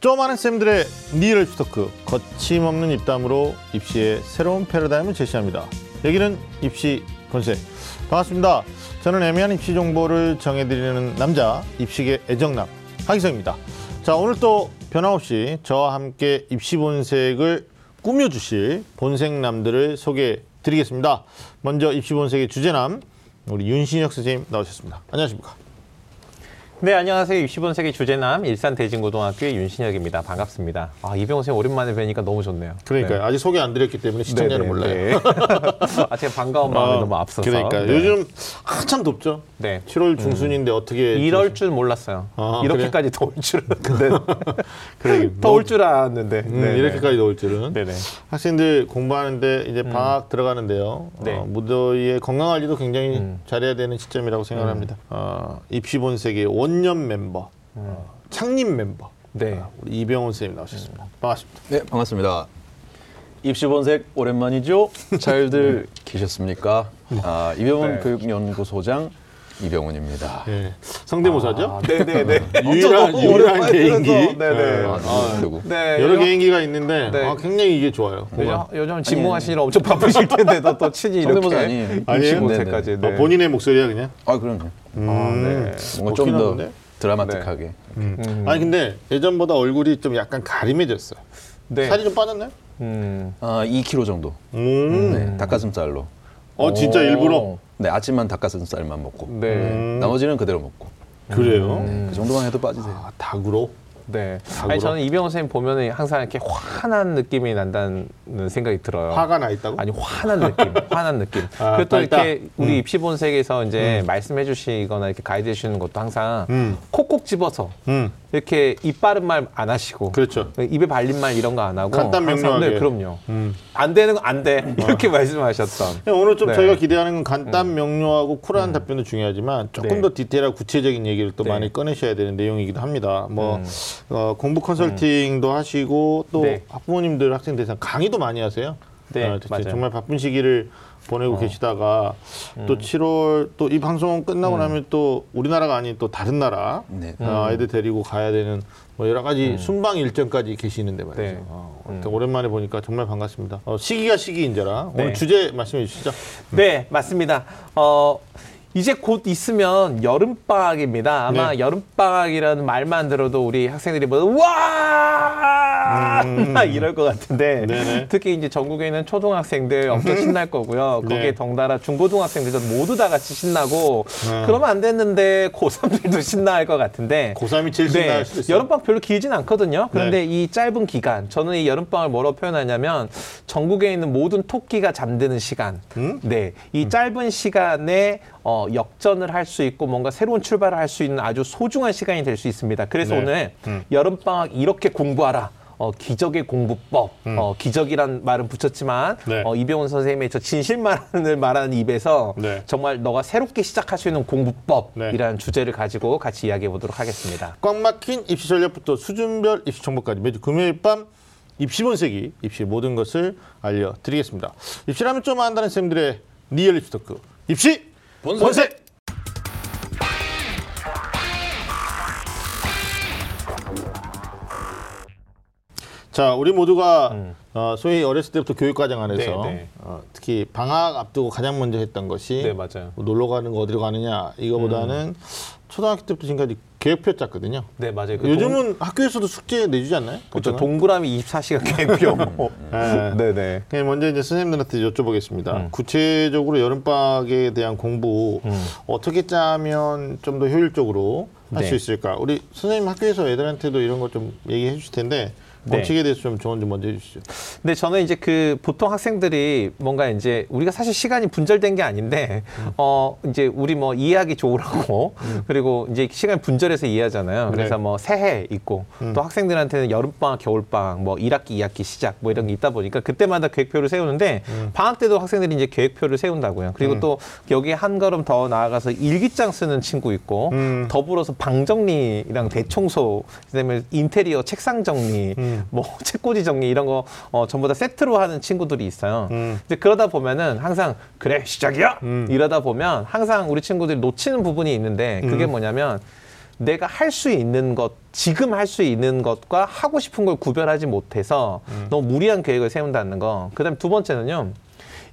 좀 안다는 쌤들의 real 입시 talk 거침없는 입담으로 입시의 새로운 패러다임을 제시합니다. 여기는 입시 본색 반갑습니다. 저는 애매한 입시 정보를 정해드리는 남자 입시계 애정남 하기성입니다. 자 오늘 또 변함없이 저와 함께 입시 본색을 꾸며주실 본색남들을 소개드리겠습니다. 먼저 입시 본색의 주제남 우리 윤신혁 선생님 나오셨습니다. 안녕하십니까? 네, 안녕하세요. 60번세기 주제남 일산대진고등학교의 윤신혁입니다. 반갑습니다. 아, 이병호 선생님 오랜만에 뵈니까 너무 좋네요. 그러니까요. 아직 소개 안 드렸기 때문에 시청자는 네, 몰라요. 네. 아, 제가 반가운 마음이 어, 너무 앞서서. 그러니까 네. 요즘 한참 덥죠. 네. 7월 중순인데 어떻게 이럴 줄 몰랐어요. 아, 이렇게까지 더울 줄은. 네. 그래 더울 줄 알았는데. 음, 네, 이렇게까지 더울 줄은 네네. 학생들 공부하는데 이제 방학 들어가는데요. 네. 어, 무더위에 건강 관리도 굉장히 음. 잘해야 되는 시점이라고 생각합니다. 어, 입시 본색의 원년 멤버, 어, 창립 멤버 네. 우리 이병훈 선생님 나오셨습니다. 반갑습니다. 네, 반갑습니다. 입시본색 오랜만이죠? 잘들 계셨습니까? 아, 이병훈 네. 교육연구소장 이병훈입니다. 예. 성대모사죠? 아, 네네네. 유일한 유일한 개인기. 네네. 아, 아? 네. 여러 요즘- 개인기가 있는데 네. 아, 굉장히 이게 좋아요. 요즘, 뭔가. 요즘 진무하시느라 엄청 바쁘실 텐데도 또 친히 이렇게 성대모사 아니에요. 아니에요? 65세까지. 어, 본인의 목소리야 그냥. 아, 그럼요. 음, 아, 네. 뭔가 좋긴 좀더 하던데? 드라마틱하게. 음. 아니 근데 예전보다 얼굴이 좀 약간 가림해졌어요. 네. 살이 좀 빠졌나요? 음. 아, 2kg 정도. 음. 네, 닭가슴살로. 어 진짜 오. 일부러 네, 아침만 닭가슴살만 먹고. 네. 음. 나머지는 그대로 먹고. 그래요. 그 정도만 해도 빠지세요. 아, 닭으로. 네. 닭으로? 아니 저는 이병호 선생님 보면은 항상 이렇게 환한 느낌이 난다는 생각이 들어요. 화가 나 있다고? 아니 화난 느낌, 화난 느낌. 아, 그리고 또? 이렇게 우리 입시 본색에서 이제 말씀해 주시거나 이렇게 가이드 해 주시는 것도 항상 음. 콕콕 집어서 음. 이렇게 입 바른 말 안 하시고 그렇죠. 입에 발린 말 이런 거 안 하고 간단 명료하게. 네, 그럼요. 음. 안 되는 거 안 돼. 이렇게 말씀하셨던. 그냥 오늘 좀 네. 저희가 기대하는 건 간단 명료하고 쿨한 답변도 중요하지만 조금 네. 더 디테일하고 구체적인 얘기를 또 네. 많이 꺼내셔야 되는 내용이기도 합니다. 뭐 음. 어, 공부 컨설팅도 하시고 또 네. 학부모님들 학생 대상 강의도 많이 하세요. 네, 어, 맞아요. 어. 음. 정말 바쁜 시기를 보내고 계시다가 또 7월 또 이 방송 끝나고 나면 또 우리나라가 아닌 또 다른 나라 네. 어, 아이들 데리고 가야 되는 뭐 여러 가지 음. 순방 일정까지 계시는데 말이죠. 네. 어, 아무튼 오랜만에 보니까 정말 반갑습니다. 어, 시기가 시기인지라 네. 오늘 주제 말씀해 주시죠. 네, 맞습니다. 어, 이제 곧 있으면 여름방학입니다. 아마 네. 여름방학이라는 말만 들어도 우리 학생들이 뭐, 와! 막 이럴 것 같은데. 음. 네네. 특히 이제 전국에 있는 초등학생들 엄청 신날 거고요. 네. 거기에 덩달아 중고등학생들도 모두 다 같이 신나고, 네. 그러면 안 됐는데, 고3들도 신나할 것 같은데. 고3이 제일 네, 신날 수 있어요. 여름방학 별로 길진 않거든요. 그런데 네. 이 짧은 기간, 저는 이 여름방학을 뭐라고 표현하냐면 전국에 있는 모든 토끼가 잠드는 시간. 음? 네, 이 짧은 시간에 어, 역전을 할 수 있고 뭔가 새로운 출발을 할 수 있는 아주 소중한 시간이 될 수 있습니다. 그래서 네. 오늘 음. 여름방학 이렇게 공부하라. 어, 기적의 공부법. 어, 기적이란 말은 붙였지만 음. 네. 어, 이병훈 선생님의 저 진실만을 말하는 입에서 네. 정말 너가 새롭게 시작할 수 있는 네. 공부법이라는 주제를 가지고 같이 이야기해 보도록 하겠습니다. 꽉 막힌 입시 전략부터 수준별 입시 정보까지 매주 금요일 밤 입시 본색이 입시 모든 것을 알려드리겠습니다. 입시라면 좀 안다는 쌤들의 real 입시 talk 입시 본색. 자, 우리 모두가 어, 소위 어렸을 때부터 교육과정 안에서 음. 네, 네. 어, 특히 방학 앞두고 가장 먼저 했던 것이 네, 맞아요. 뭐 놀러 가는 거 어디로 가느냐 이거보다는 초등학교 때부터 지금까지 계획표 짰거든요. 네, 맞아요. 그 동- 요즘은 학교에서도 숙제 내주지 않나요? 그렇죠. 동그라미 24시간 계획표. 네. 네네. 그냥 먼저 이제 선생님들한테 여쭤보겠습니다. 음. 구체적으로 여름방학에 대한 공부 어떻게 짜면 좀 더 효율적으로 할수 네. 있을까? 우리 선생님 학교에서 애들한테도 이런 거 좀 얘기해 주실 텐데 네. 원칙에 대해서 좀 조언 좀 먼저 해주시죠. 근데 저는 이제 그 보통 학생들이 뭔가 이제 우리가 사실 시간이 분절된 게 아닌데 어 이제 우리 뭐 이해하기 좋으라고 그리고 이제 시간 분절해서 이해하잖아요. 그래서 네. 뭐 새해 있고 또 학생들한테는 여름방학, 겨울방학, 뭐 1학기, 2학기 시작 뭐 이런 게 있다 보니까 그때마다 계획표를 세우는데 방학 때도 학생들이 이제 계획표를 세운다고요. 그리고 또 여기에 한 걸음 더 나아가서 일기장 쓰는 친구 있고 음. 더불어서 방 정리랑 대청소, 그다음에 인테리어 책상 정리, 음. 뭐 책꽂이 정리 이런 거 어, 전부 다 세트로 하는 친구들이 있어요. 음. 근데 그러다 보면은 항상 그래 시작이야 음. 이러다 보면 항상 우리 친구들이 놓치는 부분이 있는데 그게 음. 뭐냐면 내가 할 수 있는 것, 지금 할 수 있는 것과 하고 싶은 걸 구별하지 못해서 너무 무리한 계획을 세운다는 거. 그다음 두 번째는요.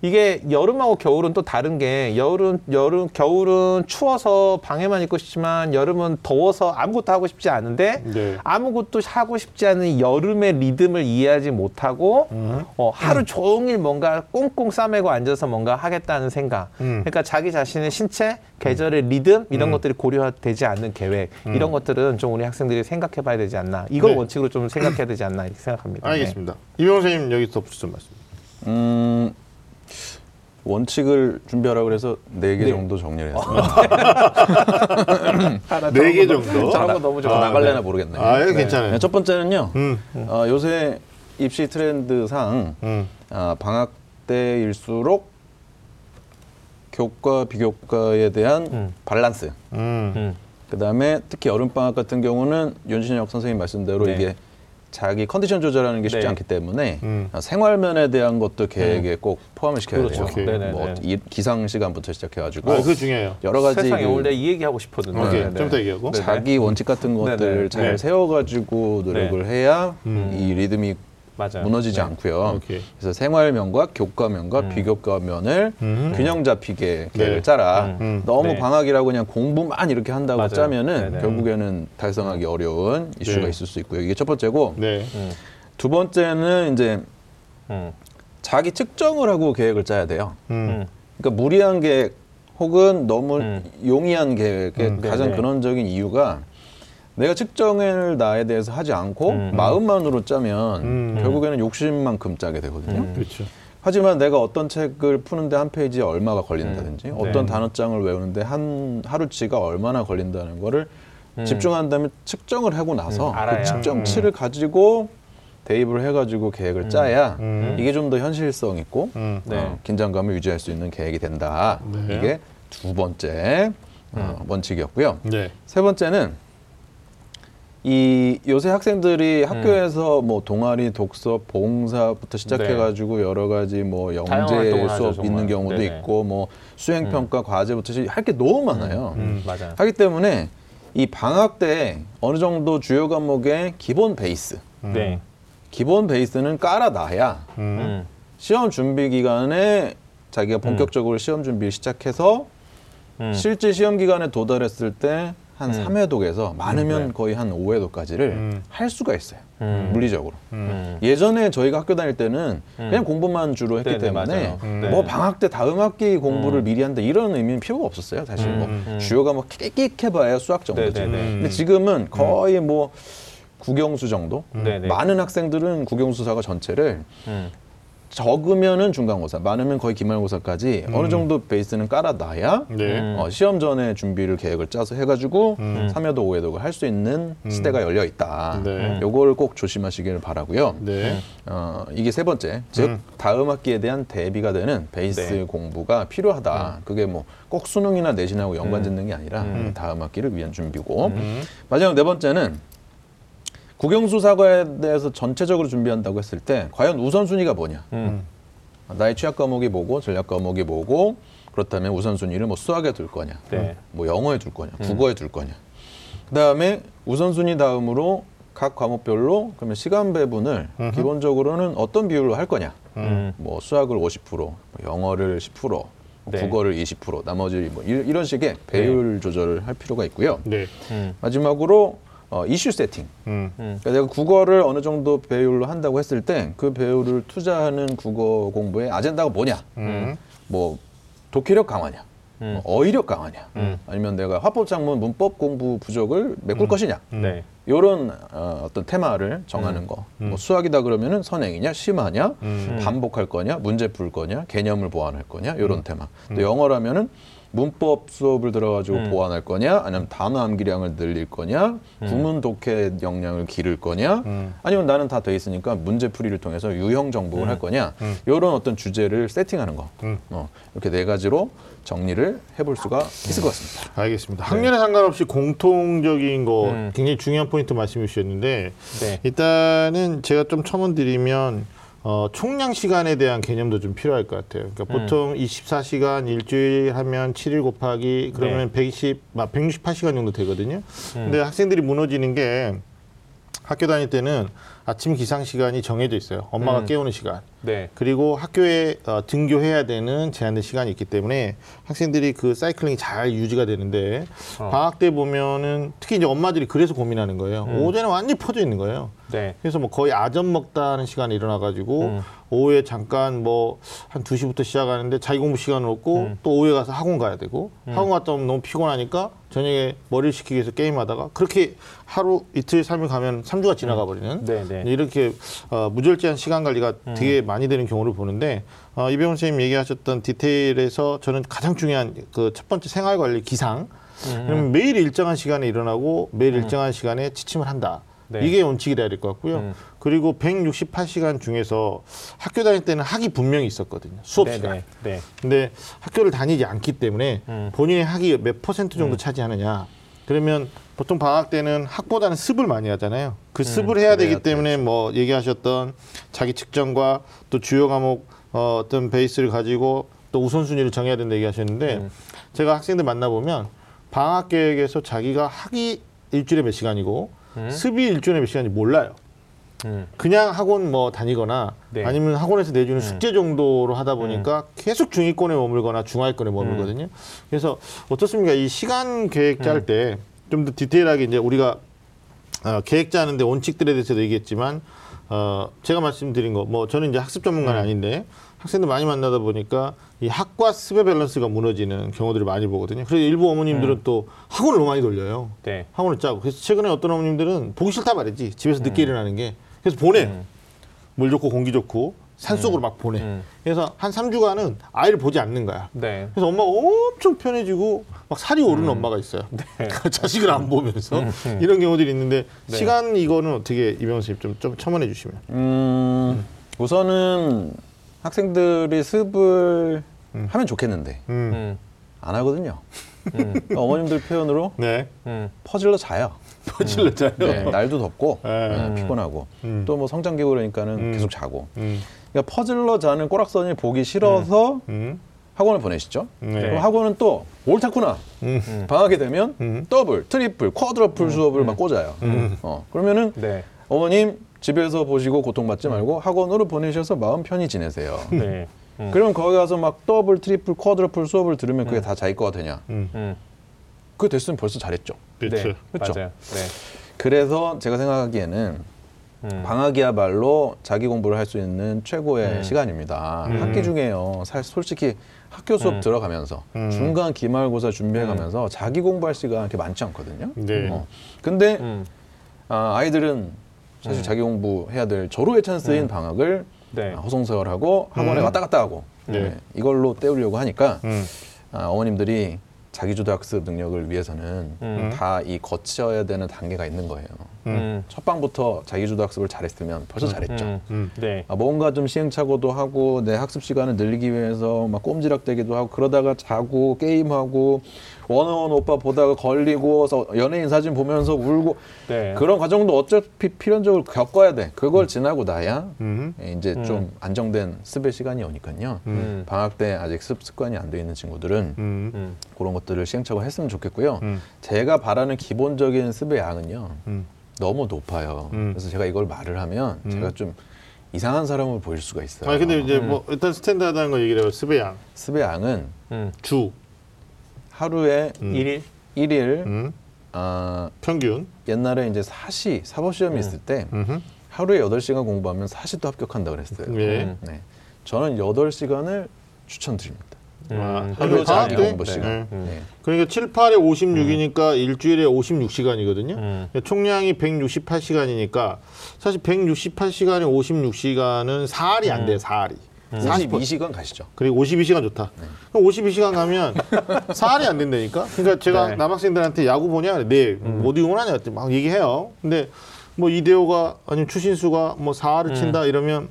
이게 여름하고 겨울은 또 다른 게 여름 여름 겨울은 추워서 방에만 있고 싶지만 여름은 더워서 아무것도 하고 싶지 않은데 네. 아무것도 하고 싶지 않은 여름의 리듬을 이해하지 못하고 음. 어, 하루 종일 뭔가 꽁꽁 싸매고 앉아서 뭔가 하겠다는 생각. 음. 그러니까 자기 자신의 신체, 계절의 리듬 이런 것들이 고려되지 않는 계획 이런 것들은 좀 우리 학생들이 생각해봐야 되지 않나. 이걸 음. 네. 원칙으로 좀 생각해야 되지 않나 이렇게 생각합니다. 알겠습니다. 이병호 선생님 여기 덧붙여 말씀. 음, 원칙을 준비하라고 그래서 네개 네. 정도 정리를 했습니다. 네 개 정도? 저런 거 너무 더 좋아. 나갈래나 네. 모르겠네요. 아, 이거 네. 괜찮아요. 네, 첫 번째는요. 음, 어, 요새 입시 트렌드상 음, 아, 방학 때일수록 교과 비교과에 대한 음. 밸런스. 음, 음. 그다음에 특히 여름 방학 같은 경우는 윤신혁 선생님 말씀대로 네. 이게 자기 컨디션 조절하는 게 쉽지 네. 않기 때문에 음. 아, 생활면에 대한 것도 계획에 꼭 포함을 시켜야 그렇죠. 돼요. 뭐 이- 기상 시간부터 시작해가지고 아, 그거 중요해요. 여러 가지 세상에 그 오늘 내가 이 얘기하고 싶거든요. 오케이, 네, 네. 좀더 얘기하고. 네. 자기 원칙 같은 것들 네네. 잘 네. 세워가지고 노력을 해야 음. 이 리듬이 맞아요. 무너지지 네. 않고요. 오케이. 그래서 생활면과 교과면과 음. 비교과면을 음. 균형 잡히게 네. 계획을 짜라. 음. 음. 너무 네. 방학이라고 그냥 공부만 이렇게 한다고 맞아요. 짜면은 네네. 결국에는 달성하기 어려운 이슈가 네. 있을 수 있고요. 이게 첫 번째고 네. 음. 두 번째는 이제 음. 자기 측정을 하고 계획을 짜야 돼요. 그러니까 무리한 계획 혹은 너무 음. 용이한 계획의 음, 가장 네네. 근원적인 이유가 내가 측정을 나에 대해서 하지 않고 음. 마음만으로 짜면 음. 결국에는 욕심만큼 짜게 되거든요. 음. 그렇죠. 하지만 내가 어떤 책을 푸는데 한 페이지에 얼마가 걸린다든지 음. 어떤 네. 단어장을 외우는데 한 하루치가 얼마나 걸린다는 거를 음. 집중한다면 측정을 하고 나서 음. 그 측정치를 가지고 대입을 해가지고 계획을 짜야 음. 이게 좀 더 현실성 있고 음. 네. 어, 긴장감을 유지할 수 있는 계획이 된다. 네. 이게 두 번째 어, 원칙이었고요. 네. 세 번째는 이 요새 학생들이 학교에서 뭐 동아리, 독서, 봉사부터 시작해가지고 여러 가지 뭐 다양한 영재 활동을 하죠, 수업 정말. 있는 경우도 네네. 있고 뭐 수행 평가 과제부터 할 게 너무 많아요. 음. 맞아요. 하기 때문에 이 방학 때 어느 정도 주요 과목의 기본 베이스, 네. 기본 베이스는 깔아놔야 음. 음. 시험 준비 기간에 자기가 본격적으로 시험 준비를 시작해서 음. 실제 시험 기간에 도달했을 때 한 음. 삼회독에서 많으면 네. 거의 한 오회독까지를 음. 할 수가 있어요. 음. 물리적으로. 음. 예전에 저희가 학교 다닐 때는 음. 그냥 공부만 주로 했기 네네, 때문에 맞아요. 음. 뭐 방학 때 다음 학기 공부를 음. 미리 한다 이런 의미는 필요가 없었어요. 사실 음. 뭐 음. 주요 과목 끽끽해봐야 수학 정도지. 네네네. 음. 근데 지금은 거의 뭐 국영수 정도. 많은 학생들은 국영수사과 전체를 음. 적으면은 중간고사, 많으면 거의 기말고사까지 어느 정도 베이스는 깔아놔야 네. 음. 어, 시험 전에 준비를 계획을 짜서 해가지고 음. 삼 3회도 5회독을 할 수 있는 시대가 열려 있다. 네. 요걸 꼭 조심하시길 바라고요. 네. 어, 이게 세 번째, 즉 음. 다음 학기에 대한 대비가 되는 베이스 네. 공부가 필요하다. 그게 뭐 꼭 수능이나 내신하고 연관 짓는 게 아니라 음. 다음 학기를 위한 준비고 음. 마지막 네 번째는 국영수 사과에 대해서 전체적으로 준비한다고 했을 때 과연 우선순위가 뭐냐? 음. 나의 취약 과목이 뭐고 전략 과목이 뭐고 그렇다면 우선순위를 뭐 수학에 둘 거냐, 네. 뭐 영어에 둘 거냐, 국어에 둘 거냐. 그다음에 우선순위 다음으로 각 과목별로 그러면 시간 배분을 음흠. 기본적으로는 어떤 비율로 할 거냐. 음. 뭐 수학을 50%, 뭐 영어를 10%, 뭐 네. 국어를 20%, 나머지 뭐 이- 이런 식의 배율 조절을 할 필요가 있고요. 네. 음. 마지막으로 어, 이슈 세팅. 음. 음. 그러니까 내가 국어를 어느 정도 배율로 한다고 했을 때 그 배율을 투자하는 국어 공부의 아젠다가 뭐냐? 음. 뭐 독해력 강화냐? 음. 뭐 어휘력 강화냐? 음. 아니면 내가 화법 작문 문법 공부 부족을 메꿀 것이냐? 네. 이런 어, 어떤 테마를 정하는 거. 뭐 수학이다 그러면은 선행이냐, 심하냐, 음. 반복할 거냐, 문제 풀 거냐, 개념을 보완할 거냐, 음. 이런 테마. 또 영어라면은 문법 수업을 들어가지고 음. 보완할 거냐, 아니면 단어 암기량을 늘릴 거냐, 구문 독해 역량을 기를 거냐, 음. 아니면 나는 다 돼 있으니까 문제 풀이를 통해서 유형 정복을 할 거냐, 음. 이런 어떤 주제를 세팅하는 거. 음. 어, 이렇게 네 가지로 정리를 해볼 수가 있을 것 같습니다. 알겠습니다. 학년에 상관없이 공통적인 거 음. 굉장히 중요한 포인트 말씀해 주셨는데 네. 일단은 제가 좀 첨언 드리면 어, 총량 시간에 대한 개념도 좀 필요할 것 같아요. 그러니까 보통 24시간 일주일 하면 7일 곱하기 그러면 120, 아, 168시간 정도 되거든요. 근데 학생들이 무너지는 게 학교 다닐 때는 아침 기상 시간이 정해져 있어요. 엄마가 음. 깨우는 시간. 네. 그리고 학교에 어, 등교해야 되는 제한된 시간이 있기 때문에 학생들이 그 사이클링이 잘 유지가 되는데 어. 방학 때 보면은 특히 이제 엄마들이 그래서 고민하는 거예요. 음. 오전에 완전히 퍼져 있는 거예요. 네. 그래서 뭐 거의 아점 먹다는 시간에 일어나가지고 음. 오후에 잠깐 뭐 한 두시부터 시작하는데 자기 공부 시간을 얻고 음. 또 오후에 가서 학원 가야 되고 학원 갔다 오면 너무 피곤하니까 저녁에 머리를 식히기 위해서 게임하다가 그렇게 하루 이틀 삼일 가면 삼주가 지나가 버리는 네, 네. 이렇게 어, 무절제한 시간 관리가 되게 많이 되는 경우를 보는데 어, 이병훈 선생님 얘기하셨던 디테일에서 저는 가장 중요한 그 첫 번째 생활 관리 기상 그러면 매일 일정한 시간에 일어나고 매일 일정한 시간에 지침을 한다. 네. 이게 원칙이 돼야 될 것 같고요. 음. 그리고 168시간 중에서 학교 다닐 때는 학이 분명히 있었거든요. 수업 네, 시간. 네. 네. 근데 학교를 다니지 않기 때문에 음. 본인의 학이 몇 퍼센트 정도 차지하느냐. 그러면 보통 방학 때는 학보다는 습을 많이 하잖아요. 그 습을 해야 되기 때문에 뭐 얘기하셨던 자기 측정과 또 주요 과목 어, 어떤 베이스를 가지고 또 우선순위를 정해야 된다 얘기하셨는데 음. 제가 학생들 만나보면 방학 계획에서 자기가 학이 일주일에 몇 시간이고 음. 습이 일주일에 몇 시간인지 몰라요. 음. 그냥 학원 뭐 다니거나 네. 아니면 학원에서 내주는 숙제 정도로 하다 보니까 계속 중위권에 머물거나 중하위권에 머물거든요. 그래서 어떻습니까? 이 시간 계획 짤 때 좀 더 디테일하게 이제 우리가 어, 계획 짜는데 원칙들에 대해서도 얘기했지만 어, 제가 말씀드린 거 뭐 저는 이제 학습 전문가는 아닌데 학생들 많이 만나다 보니까 이 학과 습의 밸런스가 무너지는 경우들을 많이 보거든요. 그래서 일부 어머님들은 또 학원을 너무 많이 돌려요. 네. 학원을 짜고. 그래서 최근에 어떤 어머님들은 보기 싫다 말이지. 집에서 늦게 일어나는 게. 그래서 보내. 물 좋고 공기 좋고 산 속으로 막 보내. 음. 그래서 한 3주간은 아이를 보지 않는 거야. 네. 그래서 엄마가 엄청 편해지고 막 살이 오르는 엄마가 있어요. 자식을 안 보면서. 이런 경우들이 있는데 네. 시간 이거는 어떻게 이병헌 선생님 좀, 좀 첨언해 주시면. 음, 우선은 학생들이 습을 하면 좋겠는데 음. 음. 안 하거든요. 음. 어머님들 표현으로 네 음. 퍼질러 자요. 퍼질렀잖아요 네, 날도 덥고 네. 네, 피곤하고 음. 또뭐 성장기라니까는 음. 계속 자고. 음. 그러니까 퍼질러 자는 꼬락서니 보기 싫어서 음. 학원을 보내시죠. 네. 그럼 학원은 또 옳다구나. 음. 방학이 되면 음. double, triple, quadruple 수업을 막 꽂아요. 음. 어, 그러면은 네. 어머님 집에서 보시고 고통받지 말고 학원으로 보내셔서 마음 편히 지내세요. 네. 음. 그러면 거기 가서 막 더블, triple, quadruple 수업을 들으면 그게 다 자기 거가 되냐? 음. 음. 그거 됐으면 벌써 잘했죠. 그렇죠 네. 그렇죠. 맞아요. 네. 그래서 제가 생각하기에는 음. 방학이야말로 자기 공부를 할 수 있는 최고의 음. 시간입니다. 음. 학기 중에요. 사실 솔직히 학교 수업 음. 들어가면서 음. 중간 기말고사 준비해가면서 자기 공부할 시간 이렇게 많지 않거든요. 네. 어. 근데 음. 아, 아이들은 사실 음. 자기 공부해야 될 절호의 찬스인 방학을 네. 아, 허송세월하고 학원에 음. 왔다 갔다 하고 네. 네, 이걸로 때우려고 하니까 음. 아, 어머님들이 자기주도 학습 능력을 위해서는 음. 다이 거쳐야 되는 단계가 있는 거예요. 음. 첫 방부터 자기주도 학습을 잘했으면 벌써 잘했죠. 음. 음. 네. 아, 뭔가 좀 시행착오도 하고 내 학습 시간을 늘리기 위해서 막 꼼지락대기도 하고 그러다가 자고 게임하고 원어원 오빠 보다가 걸리고 서- 연예인 사진 보면서 울고 네. 그런 과정도 어차피 필연적으로 겪어야 돼. 그걸 지나고 나야 음. 이제 음. 좀 안정된 습의 시간이 오니까요. 음. 방학 때 아직 습 습관이 안 돼 있는 친구들은 음. 음. 그런 것들을 시행착오 했으면 좋겠고요. 음. 제가 바라는 기본적인 습의 양은요. 음. 너무 높아요. 음. 그래서 제가 이걸 말을 하면 음. 제가 좀 이상한 사람을 보일 수가 있어요. 아 근데 이제 음. 뭐 일단 스탠다드한 거 얘기를 해요 습의 양, 습의 양은 음. 주, 하루에 음. 일일 일일 음. 아, 평균 옛날에 이제 사시 사법 시험이 음. 있을 때 음흠. 하루에 8시간 공부하면 사시도 합격한다 그랬어요. 예. 음. 네. 저는 8시간을 추천드립니다. 아, 음. 하루 자기 때? 공부 시간. 네. 음. 네. 그러니까 7, 8에 56이니까 일주일에 56시간이거든요. 음. 총량이 168시간이니까 사실 168시간에 56시간은 4알이 안 돼요, 4알이. 40분. 42시간 가시죠. 그리고 52시간 좋다. 그럼 52시간 가면 4알이 안 된다니까? 그러니까 제가 네. 남학생들한테 야구 보냐? 네. 어디 응원하냐? 막 얘기해요. 근데 뭐 이대호가 아니면 추신수가 뭐 4알을 친다 이러면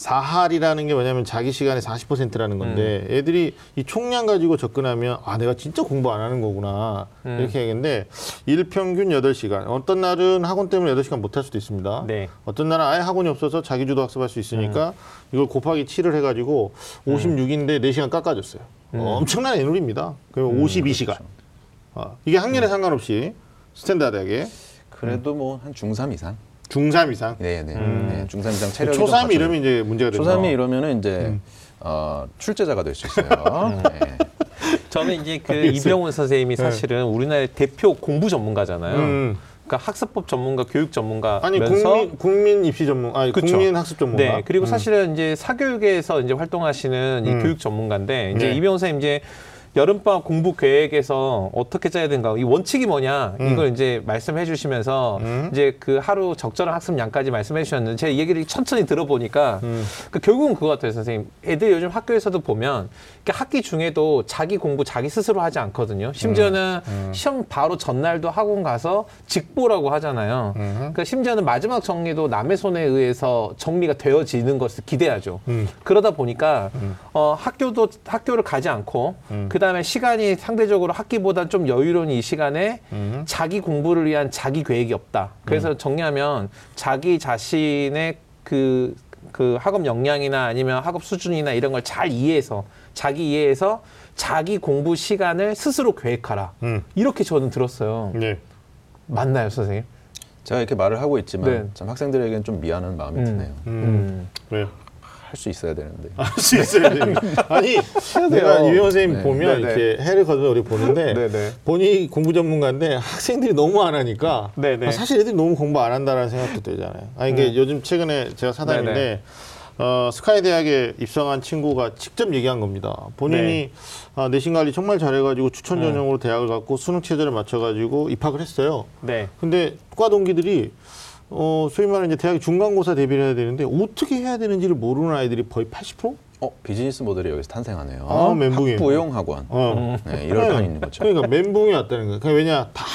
사할이라는 게 뭐냐면 자기 시간의 40%라는 건데 음. 애들이 이 총량 가지고 접근하면 아 내가 진짜 공부 안 하는 거구나 음. 이렇게 얘기했는데 일평균 8시간 어떤 날은 학원 때문에 8시간 못 할 수도 있습니다. 네. 어떤 날은 아예 학원이 없어서 자기주도 학습할 수 있으니까 음. 이걸 곱하기 7을 해가지고 56인데 4시간 깎아줬어요. 음. 엄청난 애누리입니다. 그러면 52시간. 아, 이게 학년에 상관없이 스탠다드하게 그래도 뭐 한 중3 이상. 중3 이상. 네, 네. 음. 네, 중3 이상 체력이 좀 초3 갖춰져 이러면 이제 문제가 된다. 초3이 이러면은 이제 어, 출제자가 될 수 있어요. 네. 저는 이제 그 알겠어요. 이병훈 선생님이 사실은 우리나라의 대표 공부 전문가잖아요. 음. 그러니까 학습법 전문가, 교육 전문가면서 아니 국민 국민 입시 전문 아니 그쵸. 국민 학습 전문가. 네, 그리고 음. 사실은 이제 사교육에서 이제 활동하시는 이 음. 교육 전문가인데 이제 네. 이병훈 선생님 이제 여름방학 공부 계획에서 어떻게 짜야 되는가 이 원칙이 뭐냐 음. 이걸 이제 말씀해 주시면서 음. 이제 그 하루 적절한 학습량까지 말씀해 주셨는데 이 얘기를 천천히 들어보니까 음. 그 결국은 그거 같아요 선생님 애들 요즘 학교에서도 보면 학기 중에도 자기 공부 자기 스스로 하지 않거든요 심지어는 음. 시험 바로 전날도 학원 가서 직보라고 하잖아요 음. 그러니까 심지어는 마지막 정리도 남의 손에 의해서 정리가 되어지는 것을 기대하죠. 음. 그러다 보니까 어, 학교도 학교를 가지 않고 음. 그 다음에 시간이 상대적으로 학기보다 좀 여유로운 이 시간에 음. 자기 공부를 위한 자기 계획이 없다. 그래서 정리하면 자기 자신의 그, 그 학업 역량이나 아니면 학업 수준이나 이런 걸 잘 이해해서 자기 이해해서 자기 공부 시간을 스스로 계획하라. 음. 이렇게 저는 들었어요. 네. 맞나요, 선생님? 제가 이렇게 말을 하고 있지만 네. 참 학생들에게는 좀 미안한 마음이 음. 드네요. 음. 왜요? 할 수 있어야 되는데. 할 수 있어요. 아니 내가 이병헌 선생님 네. 보면 네, 네. 이렇게 해를 거두면 우리 보는데 네, 네. 본인이 공부 전문가인데 학생들이 너무 안 하니까 네, 네. 아, 사실 애들이 너무 공부 안 한다라는 생각도 들잖아요. 아니 이게 음. 요즘 최근에 제가 네, 네. 어, 스카이 대학에 입성한 친구가 직접 얘기한 겁니다. 본인이 네. 아, 내신 관리 정말 잘해가지고 추천 음. 전형으로 대학을 갔고 수능 체제를 맞춰가지고 입학을 했어요. 네. 근데 과 동기들이 어, 소위 말하는 이제 대학 중간고사 대비를 해야 되는데 어떻게 해야 되는지를 모르는 아이들이 거의 80%? 어 비즈니스 모델이 여기서 탄생하네요. 아, 멘붕이에요. 학부용 학원. 어. 네, 이럴 판 있는 거죠. 그러니까 멘붕이 왔다는 거예요. 그냥 왜냐 다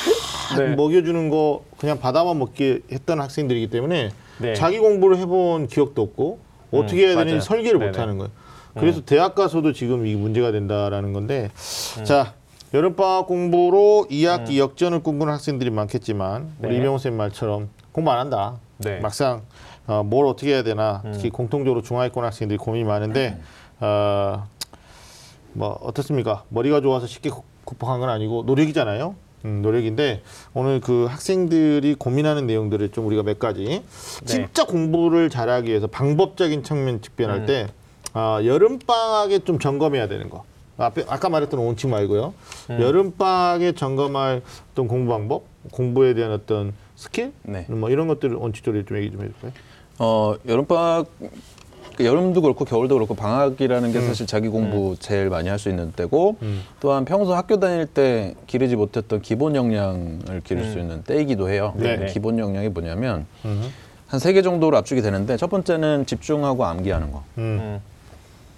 네. 먹여주는 거 그냥 받아만 먹게 했던 학생들이기 때문에 네. 자기 공부를 해본 기억도 없고 어떻게 음, 해야 되는지 맞아요. 설계를 네네. 음. 못 하는 거예요. 그래서 대학 가서도 지금 이게 문제가 된다라는 건데 자 여름방학 공부로 2학기 역전을 꿈꾸는 학생들이 많겠지만 우리 음. 네. 이병호 쌤 말처럼 공부 안 한다. 네. 음. 막상 어, 뭘 어떻게 해야 되나 특히 공통적으로 중하위권 학생들이 고민이 많은데 어, 뭐 어떻습니까? 머리가 좋아서 쉽게 극- 극복한 건 아니고 노력이잖아요. 음, 노력인데 오늘 그 학생들이 고민하는 내용들을 좀 우리가 몇 가지 네. 진짜 공부를 잘하기 위해서 방법적인 측면 직면할 음. 때 아, 여름 방학에 좀 점검해야 되는 거. 앞에 아까 말했던 원칙 말고요. 음. 여름 방학에 점검할 어떤 공부 방법, 공부에 대한 어떤 스킬, 네. 뭐 이런 것들을 원칙적으로 좀 얘기 좀 해줄까요? 어 여름방학 그 여름도 그렇고 겨울도 그렇고 방학이라는 음. 게 사실 자기 공부 제일 많이 할 수 있는 때고 음. 또한 평소 학교 다닐 때 기르지 못했던 기본 역량을 기를 수 있는 때이기도 해요. 음. 네. 그 기본 역량이 뭐냐면 음. 한세 개 정도로 압축이 되는데 첫 번째는 집중하고 암기하는 거, 음. 음.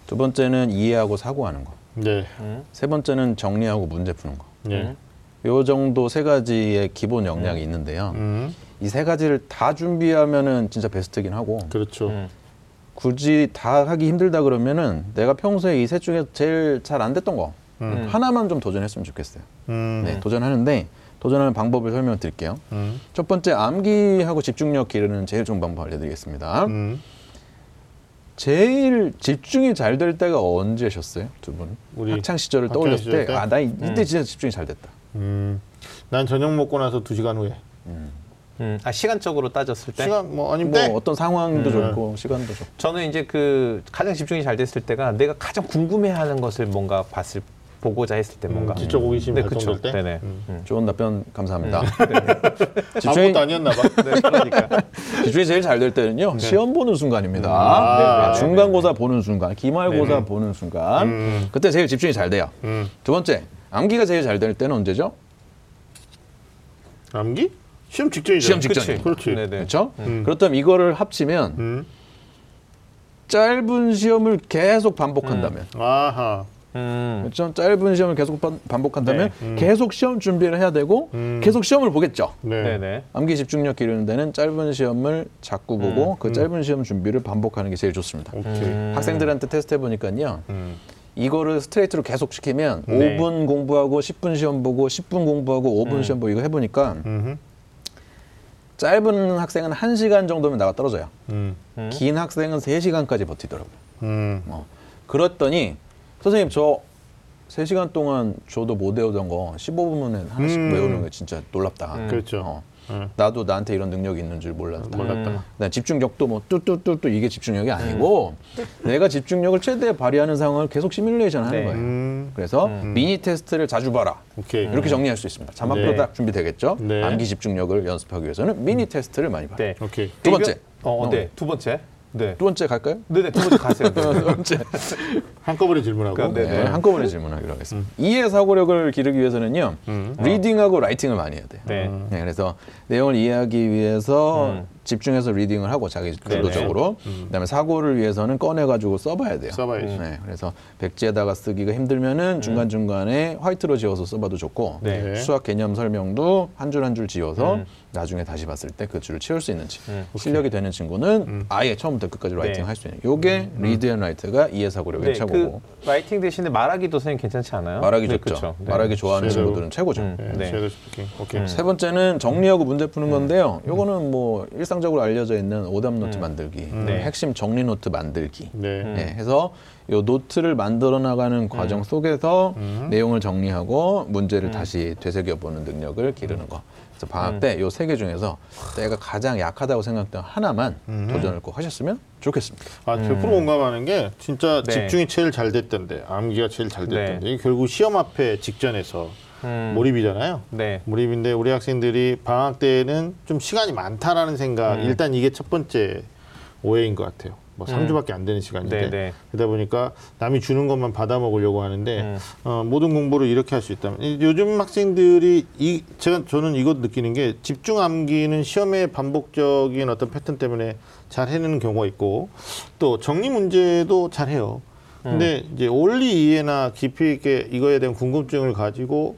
두 번째는 이해하고 사고하는 거, 네. 음. 세 번째는 정리하고 문제 푸는 거. 네. 요 정도 세 가지의 기본 역량이 있는데요. 음. 이세 가지를 다 준비하면은 진짜 베스트긴 하고 그렇죠. 음. 굳이 다 하기 힘들다 그러면은 내가 평소에 이 셋 중에 제일 잘 안 됐던 거 음. 하나만 좀 도전했으면 좋겠어요. 음. 네, 도전하는데 도전하는 방법을 설명드릴게요. 음. 첫 번째 암기하고 집중력 기르는 제일 좋은 방법 알려드리겠습니다. 음. 제일 집중이 잘 될 때가 언제셨어요, 두 분? 우리 학창 시절을 학창 떠올렸을 시절 때, 때? 아, 나 이- 이때 진짜 집중이 잘 됐다. 음. 난 저녁 먹고 나서 두 시간 후에. 음. 아 시간적으로 따졌을 때 시간 뭐 아니면 뭐 때. 어떤 상황도 음. 좋고 시간도 좋고. 저는 이제 그 가장 집중이 잘 됐을 때가 내가 가장 궁금해하는 것을 뭔가 봤을 보고자 했을 때 뭔가 음, 지적 호기심 네, 발동될 그쵸. 때. 네네. 음. 음. 좋은 답변 감사합니다. 아무것도 아니었나 봐. 네, 그러니까. 집중이 제일 잘 될 때는요 시험 보는 순간입니다. 아, 아, 네, 중간고사 보는 순간, 기말고사 네네. 보는 순간, 음. 그때 제일 집중이 잘 돼요. 음. 두 번째, 암기가 제일 잘 될 때는 언제죠? 암기? 시험 직전이죠. 시험 직전. 그렇지. 네네. 그렇죠? 음. 그렇다면 이거를 합치면 음. 짧은 시험을 계속 반복한다면 아하. 음. 좀 짧은 시험을 계속 반- 반복한다면 계속 시험 준비를 해야 되고 음. 계속 시험을 보겠죠. 네. 네네. 암기 집중력 기르는 데는 짧은 시험을 자꾸 보고 그 짧은 시험 준비를 반복하는 게 제일 좋습니다. 오케이. 음. 학생들한테 테스트 해보니까요. 음. 이거를 스트레이트로 계속 시키면 네. 5분 공부하고 10분 시험 보고 10분 공부하고 5분 음. 시험 보고 이거 해보니까 음흠. 짧은 학생은 1시간 정도면 나가 떨어져요. 음. 음. 긴 학생은 3시간까지 버티더라고요. 음. 어. 그랬더니 선생님 저 3시간 동안 저도 못 외우던 거 15분만에 하나씩 음. 외우는 게 진짜 놀랍다. 음. 그렇죠. 어. 음. 나도 나한테 이런 능력이 있는 줄 몰랐다. 몰랐다. 음. 난 집중력도 뭐 뚜뚜뚜뚜 이게 집중력이 아니고 내가 집중력을 최대 발휘하는 상황을 계속 시뮬레이션 하는 네. 거예요. 음. 그래서 미니 테스트를 자주 봐라. 오케이. 이렇게 정리할 수 있습니다. 자막도 네. 딱 준비되겠죠. 네. 암기 집중력을 연습하기 위해서는 미니 테스트를 많이 봐요. 네. 오케이. 두 번째. 어, 어, 네. 두 번째. 네. 두 번째 갈까요? 네네. 두 번째 가세요. 네. 두 번째. 한꺼번에 질문하고. 그러니까 네. 네, 한꺼번에 질문하기로 하겠습니다. 이해 사고력을 기르기 위해서는요. 음. reading하고 writing을 많이 해야 돼요. 네. 네, 그래서 내용을 이해하기 위해서 음. 집중해서 reading을 하고 자기 주도적으로 그다음에 사고를 위해서는 꺼내 가지고 써봐야 돼요. 써봐야지. 네, 그래서 백지에다가 쓰기가 힘들면은 중간 중간에 화이트로 지워서 써봐도 좋고 네. 수학 개념 설명도 한 줄 한줄 지워서 음. 나중에 다시 봤을 때 그 줄을 채울 수 있는지 음. 실력이 되는 친구는 아예 처음부터 끝까지 writing 네. 할수 있는. 요게 read and write가 이해 사고력의 네. 최고고 그 writing 대신에 말하기도 선생님 괜찮지 않아요? 말하기 네, 좋죠. 네. 말하기 좋아하는 shadow. 친구들은 최고죠. 음. 네. 네. shadow speaking. 오케이. 음. 세 번째는 정리하고 문제 푸는 건데요. 요거는 뭐 일상 적으로 알려져 있는 오답 노트 만들기, 네. 핵심 정리 노트 만들기. 네. 음. 네, 해서 요 노트를 만들어 나가는 과정 속에서 음. 내용을 정리하고 문제를 다시 되새겨 보는 능력을 기르는 거. 그래서 방학 때 요 세 개 중에서 내가 가장 약하다고 생각된 하나만 음. 도전을 꼭 하셨으면 좋겠습니다. 아, 100% 공감하는 게 진짜 네. 집중이 제일 잘 됐던데, 암기가 제일 잘 됐던데. 네. 이게 결국 시험 앞에 직전에서 음. 몰입이잖아요. 네. 몰입인데 우리 학생들이 방학 때는 좀 시간이 많다라는 생각. 음. 일단 이게 첫 번째 오해인 것 같아요. 뭐 음. 3주밖에 안 되는 시간인데 네, 네. 그러다 보니까 남이 주는 것만 받아 먹으려고 하는데 음. 어, 모든 공부를 이렇게 할 수 있다면 이- 요즘 학생들이 이 제가 저는 이것 느끼는 게 집중 암기는 시험의 반복적인 어떤 패턴 때문에 잘 해내는 경우가 있고 또 정리 문제도 잘 해요. 근데 음. 이제 원리 이해나 깊이 있게 이거에 대한 궁금증을 가지고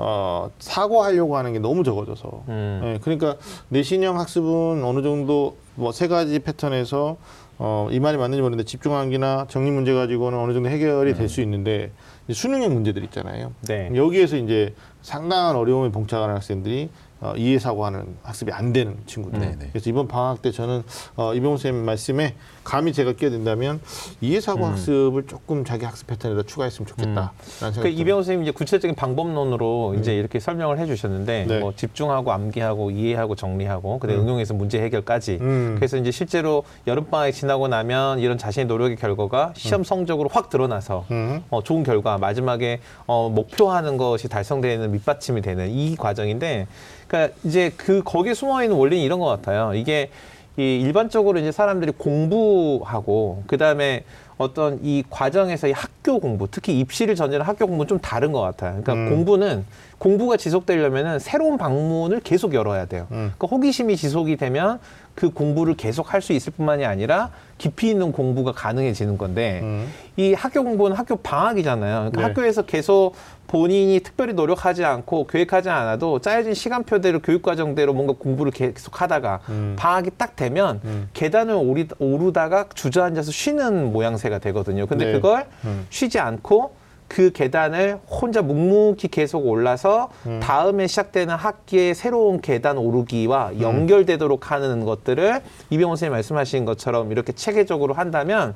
어, 사고하려고 하는 게 너무 적어져서 음. 예, 그러니까 내신형 학습은 어느 정도 뭐 세 가지 패턴에서 어, 이 말이 맞는지 모르는데 집중하기나 정리 문제 가지고는 어느 정도 해결이 될수 있는데 수능형 문제들 있잖아요. 네. 여기에서 이제 상당한 어려움에 봉착하는 학생들이 어, 이해 사고하는 학습이 안 되는 친구들. 네, 네. 그래서 이번 방학 때 저는 어, 이병호 선생님 말씀에 감히 제가 끼어든다면 이해 사고 학습을 조금 자기 학습 패턴에다 추가했으면 좋겠다라는 생각이 그 이병호 선생님 이제 구체적인 방법론으로 이제 이렇게 설명을 해주셨는데 네. 뭐 집중하고 암기하고 이해하고 정리하고 그다음 응용해서 문제 해결까지. 음. 그래서 이제 실제로 여름 방학이 지나고 나면 이런 자신의 노력의 결과가 시험 성적으로 확 드러나서 음. 어, 좋은 결과 마지막에 어, 목표하는 것이 달성되는 밑받침이 되는 이 과정인데, 그러니까 이제 그 거기에 숨어 있는 원리는 이런 것 같아요. 이게 이 일반적으로 이제 사람들이 공부하고 그 다음에 어떤 이 과정에서 이 학교 공부, 특히 입시를 전제는 학교 공부는 좀 다른 것 같아요. 그러니까 음. 공부는 공부가 지속되려면은 새로운 방문을 계속 열어야 돼요. 음. 그러니까 호기심이 지속이 되면 그 공부를 계속 할 수 있을 뿐만이 아니라 깊이 있는 공부가 가능해지는 건데 음. 이 학교 공부는 학교 방학이잖아요. 그러니까 네. 학교에서 계속 본인이 특별히 노력하지 않고 계획하지 않아도 짜여진 시간표대로 교육과정대로 뭔가 공부를 계속 하다가 음. 방학이 딱 되면 음. 계단을 오르다가 주저앉아서 쉬는 모양새가 되거든요. 근데 네. 그걸 음. 쉬지 않고 그 계단을 혼자 묵묵히 계속 올라서 음. 다음에 시작되는 학기의 새로운 계단 오르기와 음. 연결되도록 하는 것들을 이병헌 선생님 말씀하신 것처럼 이렇게 체계적으로 한다면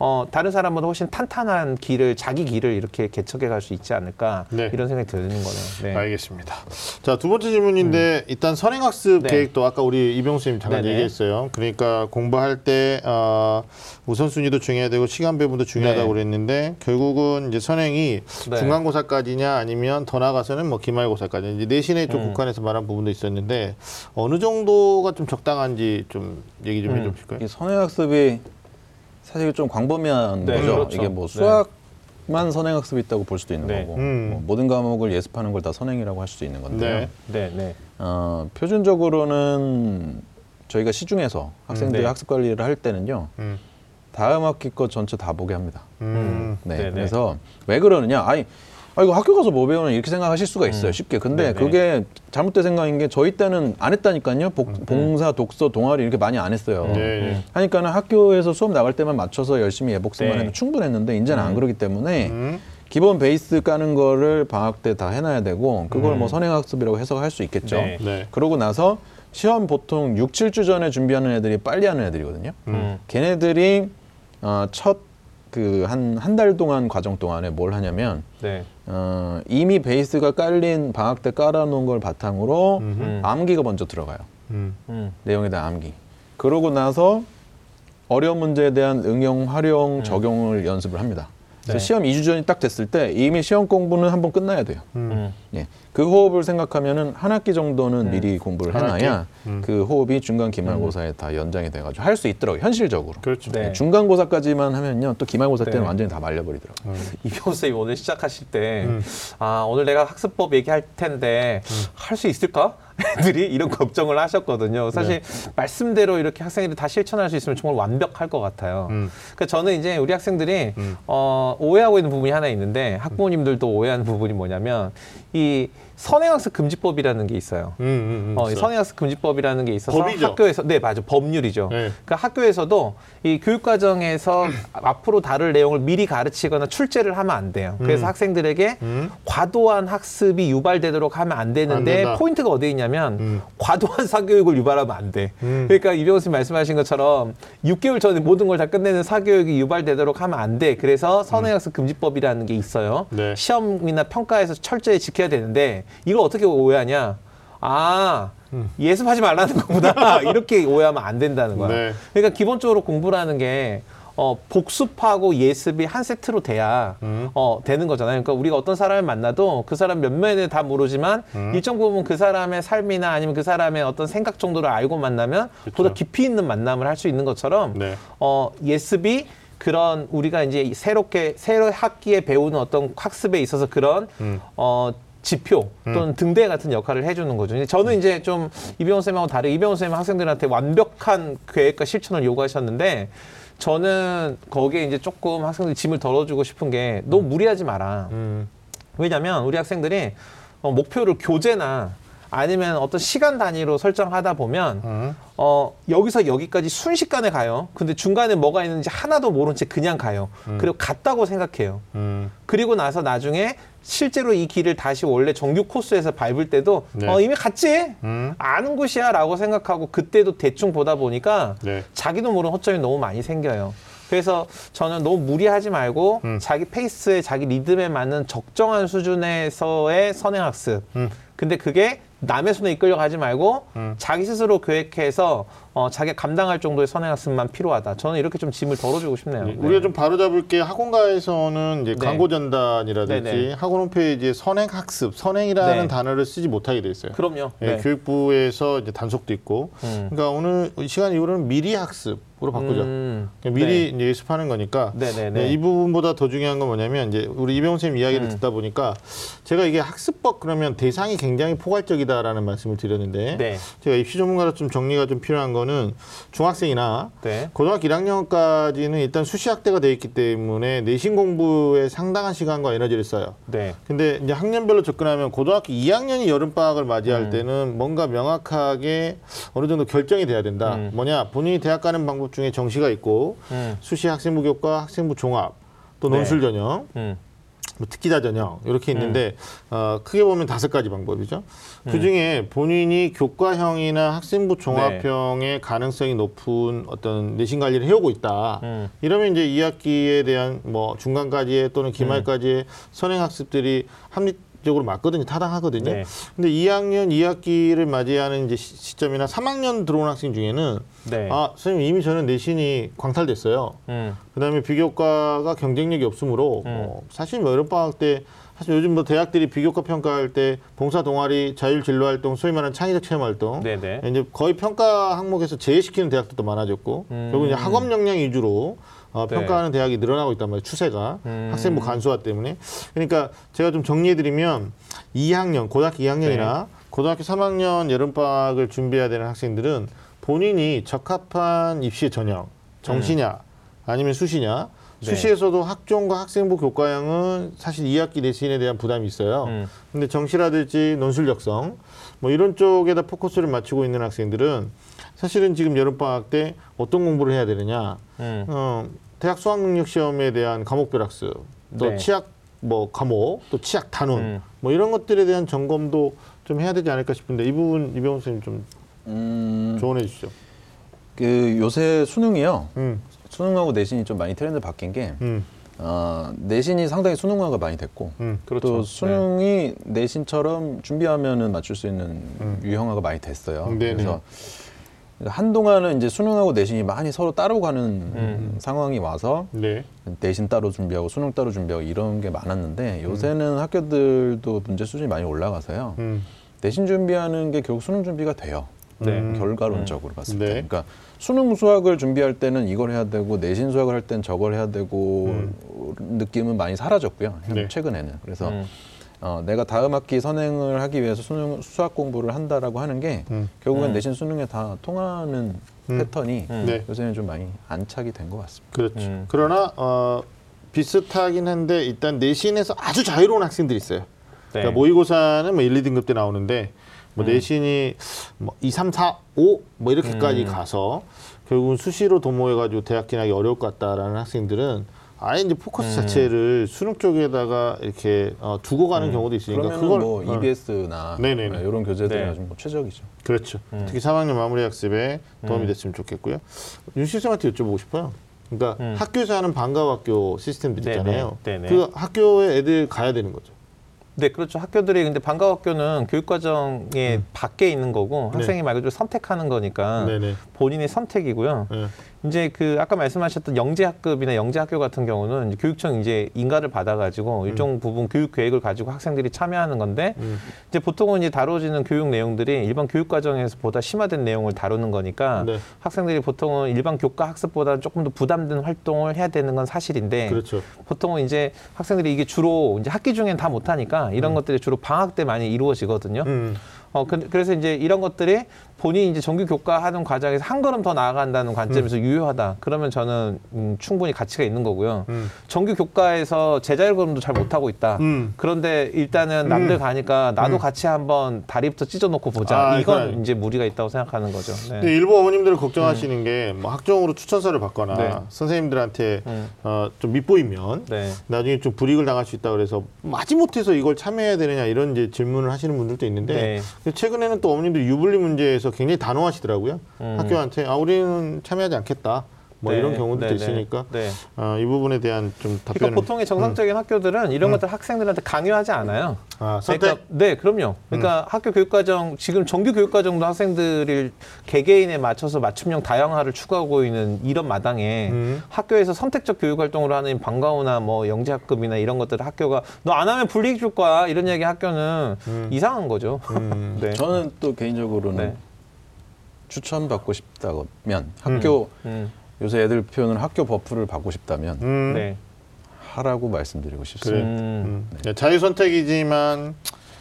어, 다른 사람보다 훨씬 탄탄한 길을 자기 길을 이렇게 개척해 갈 수 있지 않을까 네. 이런 생각이 드는 거네요. 네. 알겠습니다. 자, 두 번째 질문인데 일단 선행학습 네. 계획도 아까 우리 이병수 선생님 잠깐 네네. 얘기했어요. 그러니까 공부할 때 어, 우선순위도 중요해야 되고 시간 배분도 중요하다고 네. 그랬는데 결국은 이제 선행이 네. 중간고사까지냐 아니면 더 나가서는 뭐 기말고사까지 이제 내신에 좀 음. 국한해서 말한 부분도 있었는데 어느 정도가 좀 적당한지 좀 얘기 좀 음. 해주실까요? 이 선행학습이 사실 좀 광범위한 네, 거죠. 그렇죠. 이게 뭐 네. 수학만 선행 학습이 있다고 볼 수도 있는 네. 거고 음. 뭐 모든 과목을 예습하는 걸 다 선행이라고 할 수도 있는 건데요. 네. 네, 네. 어, 표준적으로는 저희가 시중에서 학생들의 네. 학습 관리를 할 때는요. 음. 다음 학기 거 전체 다 보게 합니다. 음. 네. 그래서 왜 그러느냐? 아니, 아 이거 학교 가서 뭐 배우는 이렇게 생각하실 수가 있어요. 쉽게. 근데 네네. 그게 잘못된 생각인 게 저희 때는 안 했다니까요. 복- 봉사, 독서, 동아리 이렇게 많이 안 했어요. 네, 네. 하니까는 학교에서 수업 나갈 때만 맞춰서 열심히 예복습만 네. 해도 충분했는데 이제는 안 그러기 때문에 음. 기본 베이스 까는 거를 방학 때 다 해놔야 되고 그걸 뭐 선행학습이라고 해석할 수 있겠죠. 네. 네. 그러고 나서 시험 보통 6, 7주 전에 준비하는 애들이 빨리 하는 애들이거든요. 음. 걔네들이 어, 첫 그 한 한 달 동안 과정 동안에 뭘 하냐면 네. 어, 이미 베이스가 깔린 방학 때 깔아놓은 걸 바탕으로 음. 암기가 먼저 들어가요. 음. 음. 내용에 대한 암기. 그러고 나서 어려운 문제에 대한 응용, 활용, 적용을 연습을 합니다. 그래서 네. 시험 2주 전이 딱 됐을 때 이미 시험 공부는 한번 끝나야 돼요. 음. 예. 그 호흡을 생각하면은 한 학기 정도는 미리 공부를 한 해놔야? 음. 그 호흡이 중간 기말고사에 다 연장이 돼가지고 할 수 있더라고요. 현실적으로. 그렇죠. 네. 중간고사까지만 하면요. 또 기말고사 때는 네. 완전히 다 말려버리더라고요. 이병호 선생님 오늘 시작하실 때, 음. 아, 오늘 내가 학습법 얘기할 텐데, 할 수 있을까? 애들이 이런 걱정을 하셨거든요. 사실, 말씀대로 이렇게 학생들이 다 실천할 수 있으면 정말 완벽할 것 같아요. 음. 그러니까 저는 이제 우리 학생들이, 음. 어, 오해하고 있는 부분이 하나 있는데, 학부모님들도 오해하는 부분이 뭐냐면, 이 선행학습 금지법이라는 게 있어요. 음, 음, 음. 어, 이 선행학습 금지법이라는 게 있어서 법이죠. 학교에서 네 맞아 법률이죠. 네. 그러니까 학교에서도 이 교육 과정에서 앞으로 다룰 내용을 미리 가르치거나 출제를 하면 안 돼요. 그래서 학생들에게 음. 과도한 학습이 유발되도록 하면 안안 되는데 된다. 포인트가 어디에 있냐면 음. 과도한 사교육을 유발하면 안 돼. 음. 그러니까 이병호 선생님 말씀하신 것처럼 6개월 전에 모든 걸 다 끝내는 사교육이 유발되도록 하면 안 돼. 그래서 선행학습 금지법이라는 게 있어요. 네. 시험이나 평가에서 철저히 지켜야 되는데 이걸 어떻게 오해하냐? 아 예습하지 말라는 거구나 이렇게 오해하면 안 된다는 거야. 네. 그러니까 기본적으로 공부라는 게 어, 복습하고 예습이 한 세트로 돼야 음. 어, 되는 거잖아요. 그러니까 우리가 어떤 사람을 만나도 그 사람 면면에 다 모르지만 음. 일정 부분 그 사람의 삶이나 아니면 그 사람의 어떤 생각 정도를 알고 만나면 보다 깊이 있는 만남을 할 수 있는 것처럼 네. 어, 예습이 그런 우리가 이제 새롭게 새로 학기에 배우는 어떤 학습에 있어서 그런 음. 어 지표 또는 등대 같은 역할을 해주는 거죠. 저는 이제 좀 이병호 쌤하고 다르게 이병호 쌤은 학생들한테 완벽한 계획과 실천을 요구하셨는데 저는 거기에 이제 조금 학생들 짐을 덜어주고 싶은 게 너무 무리하지 마라. 음. 왜냐하면 우리 학생들이 어, 목표를 교재나 아니면 어떤 시간 단위로 설정하다 보면 음. 어, 여기서 여기까지 순식간에 가요. 근데 중간에 뭐가 있는지 하나도 모른 채 그냥 가요. 그리고 갔다고 생각해요. 음. 그리고 나서 나중에 실제로 이 길을 다시 원래 정규 코스에서 밟을 때도 네. 어, 이미 갔지? 음. 아는 곳이야 라고 생각하고 그때도 대충 보다 보니까 네. 자기도 모르는 허점이 너무 많이 생겨요. 그래서 저는 너무 무리하지 말고 음. 자기 페이스에 자기 리듬에 맞는 적정한 수준에서의 선행학습. 음. 근데 그게 남의 손에 이끌려가지 말고 음. 자기 스스로 계획해서 어, 자기가 감당할 정도의 선행학습만 필요하다. 저는 이렇게 좀 짐을 덜어주고 싶네요. 네. 우리가 좀 바로 잡을 게 학원가에서는 이제 네. 광고 전단이라든지 네네. 학원 홈페이지에 선행 학습, 선행이라는 네. 단어를 쓰지 못하게 돼 있어요. 그럼요. 예, 네. 교육부에서 이제 단속도 있고. 음. 그러니까 오늘 이 시간 이후로는 미리 학습 으로 바꾸자. 음, 그러니까 미리 이제 예습하는 거니까. 네네네. 네, 이 부분보다 더 중요한 건 뭐냐면 이제 우리 이병훈 선생님 이야기를 음. 듣다 보니까 제가 이게 학습법 그러면 대상이 굉장히 포괄적이다라는 말씀을 드렸는데 네. 제가 입시 전문가로 좀 정리가 좀 필요한 거는 중학생이나 네. 고등학교 1학년까지는 일단 수시학대가 돼 있기 때문에 내신 공부에 상당한 시간과 에너지를 써요. 네. 근데 이제 학년별로 접근하면 고등학교 2학년이 여름 방학을 맞이할 음. 때는 뭔가 명확하게 어느 정도 결정이 돼야 된다. 음. 뭐냐 본인이 대학 가는 방법 중에 정시가 있고 음. 수시 학생부 교과, 학생부 종합, 또 네. 논술 전형, 음. 뭐 특기자 전형 이렇게 있는데 어, 크게 보면 다섯 가지 방법이죠. 그 중에 본인이 교과형이나 학생부 종합형의 가능성이 높은 어떤 내신 관리를 해오고 있다. 음. 이러면 이제 2학기에 대한 뭐 중간까지의 또는 기말까지의 선행 학습들이 합리 적으로 맞거든요. 타당하거든요. 네. 근데 2학년 2학기를 맞이하는 이제 시- 시점이나 3학년 들어온 학생 중에는 네. 아, 선생님 이미 저는 내신이 광탈됐어요. 음. 그다음에 비교과가 경쟁력이 없으므로 음. 뭐 사실 뭐 여름방학 때 사실 요즘 뭐 대학들이 비교과 평가할 때 봉사 동아리 자율 진로 활동 소위 말하는 창의적 체험 활동 네네. 이제 거의 평가 항목에서 제외시키는 대학들도 많아졌고 음. 결국 이제 학업 역량 위주로 어, 네. 평가하는 대학이 늘어나고 있단 말이에요 추세가 음. 학생부 간소화 때문에 그러니까 제가 좀 정리해드리면 2학년 고등학교 2학년이나 네. 고등학교 3학년 여름방학을 준비해야 되는 학생들은 본인이 적합한 입시 전형 정시냐 아니면 수시냐. 네. 수시에서도 학종과 학생부 교과형은 사실 2학기 내신에 대한 부담이 있어요. 음. 근데 정시라든지 논술력성 뭐 이런 쪽에다 포커스를 맞추고 있는 학생들은 사실은 지금 여름방학 때 어떤 공부를 해야 되느냐. 음. 어, 대학 수학능력 시험에 대한 과목별 학습, 또 네. 치약 뭐 과목, 또 치약 단원 음. 뭐 이런 것들에 대한 점검도 좀 해야 되지 않을까 싶은데 이 부분 이병훈 선생님 좀 음, 조언해 주시죠. 그 요새 수능이요. 음, 수능하고 내신이 좀 많이 트렌드 바뀐 게 음, 어, 내신이 상당히 수능화가 많이 됐고 음. 그렇죠. 또 수능이 내신처럼 준비하면은 맞출 수 있는 유형화가 많이 됐어요. 음, 네네. 그래서 한동안은 이제 수능하고 내신이 많이 서로 따로 가는 음. 상황이 와서 네. 내신 따로 준비하고 수능 따로 준비하고 이런 게 많았는데 요새는 학교들도 문제 수준이 많이 올라가서요. 음, 내신 준비하는 게 결국 수능 준비가 돼요. 네. 음, 결과론적으로 봤을 때. 네. 그러니까 수능 수학을 준비할 때는 이걸 해야 되고 내신 수학을 할땐 저걸 해야 되고 느낌은 많이 사라졌고요. 네. 최근에는. 그래서 음. 어, 내가 다음 학기 선행을 하기 위해서 수능 수학 공부를 한다라고 하는 게 음. 결국엔 음. 내신 수능에 다 통하는 음. 패턴이 음. 네. 요새는 좀 많이 안착이 된 것 같습니다. 그렇죠. 음. 그러나 어, 비슷하긴 한데 일단 내신에서 아주 자유로운 학생들이 있어요. 네. 그러니까 모의고사는 뭐 1, 2등급 때 나오는데 뭐 음. 내신이 뭐 2, 3, 4, 5 뭐 이렇게까지 음. 가서 결국은 수시로 도모해가지고 대학 진학이 어려울 것 같다라는 학생들은 아예 이제 포커스 음. 자체를 수능 쪽에다가 이렇게 어, 두고 가는 경우도 있으니까 그러면 그걸 뭐 어, EBS나 네네네. 이런 교재들이 네. 아주 뭐 최적이죠. 그렇죠. 음. 특히 3학년 마무리 학습에 도움이 음. 됐으면 좋겠고요. 윤실 쌤한테 여쭤보고 싶어요. 그러니까 음. 학교에서 하는 방과 학교 시스템들. 있잖아요. 네네. 그 학교에 애들 가야 되는 거죠. 네, 그렇죠. 학교들이 근데 방과학교는 교육과정에 밖에 있는 거고 네. 학생이 말 그대로 선택하는 거니까 네네. 본인의 선택이고요. 네. 이제 그 아까 말씀하셨던 영재학급이나 영재학교 같은 경우는 교육청 이제 인가를 받아가지고 일정 부분 교육 계획을 가지고 학생들이 참여하는 건데 음. 이제 보통은 이제 다뤄지는 교육 내용들이 일반 교육 과정에서 보다 심화된 내용을 다루는 거니까 네. 학생들이 보통은 일반 교과 학습보다 조금 더 부담된 활동을 해야 되는 건 사실인데 그렇죠. 보통은 이제 학생들이 이게 주로 이제 학기 중엔 다 못하니까 이런 것들이 주로 방학 때 많이 이루어지거든요. 음. 어, 그, 래서 이제 이런 것들이 본인이 이제 정규 교과 하는 과정에서 한 걸음 더 나아간다는 관점에서 유효하다. 그러면 저는 음, 충분히 가치가 있는 거고요. 음. 정규 교과에서 제자율 걸음도 잘 못하고 있다. 음. 그런데 일단은 남들 음. 가니까 나도 음. 같이 한번 다리부터 찢어놓고 보자. 아, 이건 그래. 이제 무리가 있다고 생각하는 거죠. 네. 근데 일부 어머님들은 걱정하시는 게 뭐 학종으로 추천서를 받거나 네. 선생님들한테 음. 어, 좀 밑보이면 네. 나중에 좀 불이익을 당할 수 있다 그래서 마지못해서 이걸 참여해야 되느냐 이런 이제 질문을 하시는 분들도 있는데 네. 최근에는 또 어머님들 유불리 문제에서 굉장히 단호하시더라고요. 음. 학교한테 아 우리는 참여하지 않겠다. 뭐 네. 이런 경우도 네, 네. 있으니까 네. 어, 이 부분에 대한 좀 답변을 그러니까 보통의 정상적인 학교들은 이런 것들 학생들한테 강요하지 않아요. 아, 선택 그러니까, 네, 그럼요. 그러니까 학교 교육과정 지금 정규 교육과정도 학생들을 개개인에 맞춰서 맞춤형 다양화를 추구하고 있는 이런 마당에 음. 학교에서 선택적 교육 활동을 하는 방과후나 뭐 영재학급이나 이런 것들 학교가 너 안 하면 불이익 줄 거야 이런 얘기 학교는 이상한 거죠. 음. 네. 저는 또 개인적으로는 네. 추천받고 싶다면 학교 음, 요새 애들 표현은 학교 buff를 받고 싶다면 음. 네. 하라고 말씀드리고 그래. 싶습니다. 음, 음. 자유 선택이지만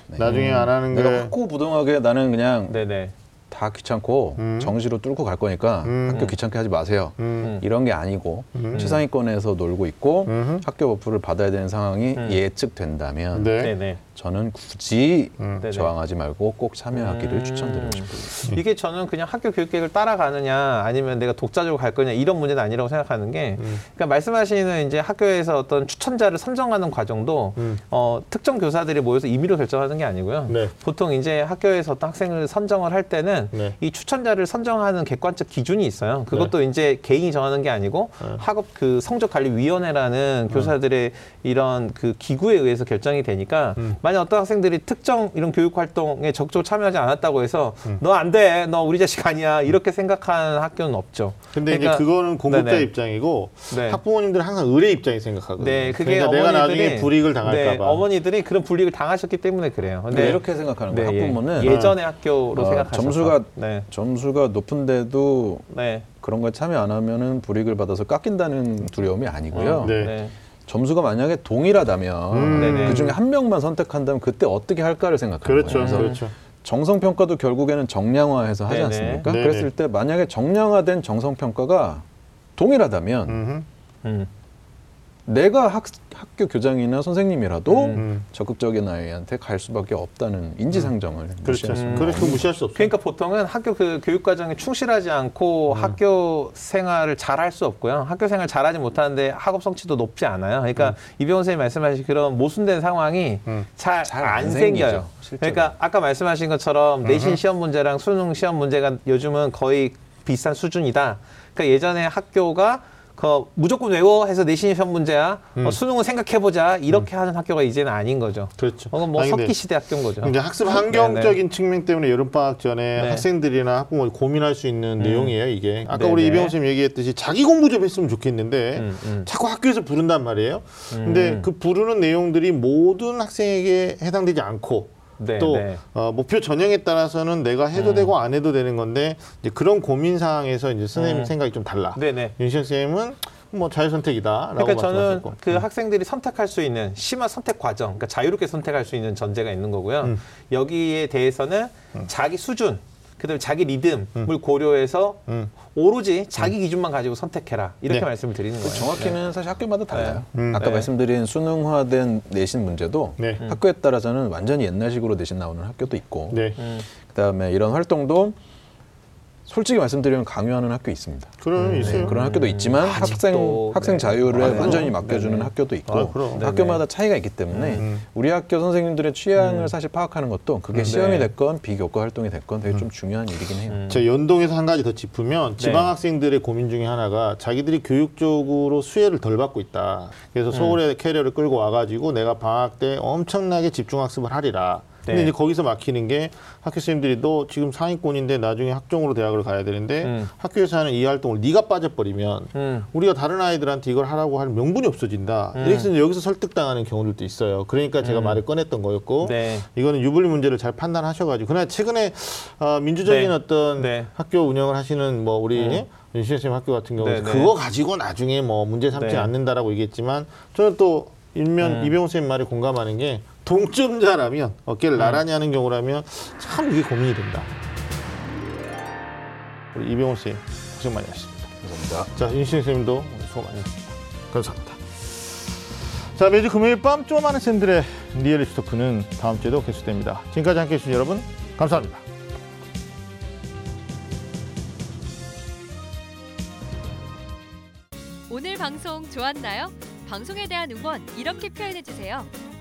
네. 나중에 안 하는 게 내가 확고부동하게 나는 그냥 네네. 다 귀찮고 음. 정시로 뚫고 갈 거니까 음. 학교 귀찮게 하지 마세요. 음. 이런 게 아니고 음. 최상위권에서 놀고 있고 음. 학교 buff를 받아야 되는 상황이 음. 예측된다면 네. 저는 굳이 음. 저항하지 말고 꼭 참여하기를 음. 추천드리고 싶습니다. 이게 저는 그냥 학교 교육계획을 따라가느냐 아니면 내가 독자적으로 갈 거냐 이런 문제는 아니라고 생각하는 게 음. 그러니까 말씀하시는 이제 학교에서 어떤 추천자를 선정하는 과정도 음. 어, 특정 교사들이 모여서 임의로 결정하는 게 아니고요. 네. 보통 이제 학교에서 어떤 학생을 선정을 할 때는 네. 이 추천자를 선정하는 객관적 기준이 있어요. 그것도 이제 개인이 정하는 게 아니고 네. 학업 그 성적관리위원회라는 교사들의 이런 그 기구에 의해서 결정이 되니까 음. 만약 어떤 학생들이 특정 이런 교육 활동에 적극적으로 참여하지 않았다고 해서 음. 너안 돼, 너 우리 자식 아니야 이렇게 생각하는 학교는 없죠. 근데 그러니까- 이제 그거는 공급자 네네. 입장이고 네. 학부모님들은 항상 의뢰 입장이 생각하거든요. 네, 그게 그러니까 내가 어머니들이 나중에 불이익을 당할까 네, 봐. 어머니들이 그런 불이익을 당하셨기 때문에 그래요. 근데 이렇게 생각하는 네, 거예요. 예. 학부모는 예전의 학교로 어, 생각하셔서 점수가 네, 점수가 높은데도 네, 그런 거에 참여 안 하면은 불이익을 받아서 깎인다는 두려움이 아니고요. 어, 네. 네. 점수가 만약에 동일하다면 음. 그 중에 한 명만 선택한다면 그때 어떻게 할까를 생각하는 그렇죠. 거예요. 그래서 그렇죠. 정성 평가도 결국에는 정량화해서 하지 네네. 않습니까? 네네. 그랬을 때 만약에 정량화된 정성 평가가 동일하다면. 음. 내가 학, 학교 교장이나 선생님이라도 음. 적극적인 아이한테 갈 수밖에 없다는 인지상정을 그렇죠. 무시할 수 없는 그렇죠. 무시할 수 없어요. 그러니까 보통은 학교 그 교육 과정에 충실하지 않고 음. 학교 생활을 잘 할 수 없고요. 학교 생활 잘하지 못하는데 학업 성취도 높지 않아요. 그러니까 이병헌 선생님 말씀하신 그런 모순된 상황이 음. 잘 잘안 생겨요. 실제로. 그러니까 아까 말씀하신 것처럼 내신 시험 문제랑 수능 시험 문제가 요즘은 거의 비슷한 수준이다. 그러니까 예전에 학교가 그 무조건 외워 해서 내신 시험 문제야. 어, 수능은 생각해 보자. 이렇게 하는 학교가 이제는 아닌 거죠. 그렇죠. 어, 뭐 아니, 석기 시대 학교인 거죠. 이제 학습 환경적인 측면 때문에 여름방학 전에 네. 학생들이나 학부모들이 고민할 수 있는 내용이에요, 이게. 아까 네, 우리 네. 이병호 선생님 얘기했듯이 자기 공부 좀 했으면 좋겠는데 음, 음. 자꾸 학교에서 부른단 말이에요. 근데 음. 그 부르는 내용들이 모든 학생에게 해당되지 않고 네, 또 네. 어, 목표 전형에 따라서는 내가 해도 음. 되고 안 해도 되는 건데 이제 그런 고민 사항에서 이제 선생님 음. 생각이 좀 달라. 네네. 윤시영 선생님은 뭐 자유 선택이다라고 그러니까 저는. 그 학생들이 선택할 수 있는 심화 선택 과정, 그러니까 자유롭게 선택할 수 있는 전제가 있는 거고요. 음. 여기에 대해서는 자기 수준, 그다음에 자기 리듬을 고려해서 음. 오로지 자기 기준만 가지고 선택해라 이렇게 네. 말씀을 드리는 거예요. 정확히는 사실 학교마다 달라요. 네. 음. 아까 네. 말씀드린 수능화된 내신 문제도 네. 학교에 따라서는 완전히 옛날식으로 내신 나오는 학교도 있고 네. 음. 그다음에 이런 활동도 솔직히 말씀드리면 강요하는 학교 있습니다. 그럼 네, 있어요. 그런 학교도 있지만 음. 아직도, 학생 학생 네. 자유를 아, 그럼. 완전히 맡겨주는 네네. 학교도 있고 아. 학교마다 차이가 있기 때문에 음. 우리 학교 선생님들의 취향을 사실 파악하는 것도 그게 음, 시험이 네. 됐건 비교과 활동이 됐건 되게 좀 중요한 일이긴 해요. 음. 저 연동해서 한 가지 더 짚으면 네. 지방 학생들의 고민 중에 하나가 자기들이 교육적으로 수혜를 덜 받고 있다. 그래서 서울에 캐리어를 끌고 와가지고 내가 방학 때 엄청나게 집중 학습을 하리라. 근데 네. 이제 거기서 막히는 게 학교 선생님들이 너 지금 상위권인데 나중에 학종으로 대학을 가야 되는데 음. 학교에서 하는 이 활동을 네가 빠져버리면 음. 우리가 다른 아이들한테 이걸 하라고 할 명분이 없어진다. 음. 이렇게 해서 이제 여기서 설득당하는 경우들도 있어요. 그러니까 제가 말을 꺼냈던 거였고 네. 이거는 유불리 문제를 잘 판단하셔가지고 그러나 최근에 어, 민주적인 네. 어떤 네. 학교 운영을 하시는 뭐 우리 음. 윤시현 선생님 학교 같은 경우는 네, 네. 그거 가지고 나중에 뭐 문제 삼지 네. 않는다라고 얘기했지만 저는 또 일면 음. 이병호 선생님 말에 공감하는 게 동점자라면 어깨를 음. 나란히 하는 경우라면 참 이게 고민이 된다. 우리 이병호 선생님 고생 많이 하셨습니다. 감사합니다. 자, 윤신 선생님도 수고 많으셨습니다. 감사합니다. 자, 매주 금요일 밤 쪼마는 샌들의 리얼리티 토크는 다음 주에도 계속됩니다. 지금까지 함께해 주신 여러분, 감사합니다. 오늘 방송 좋았나요? 방송에 대한 응원 이렇게 표현해 주세요.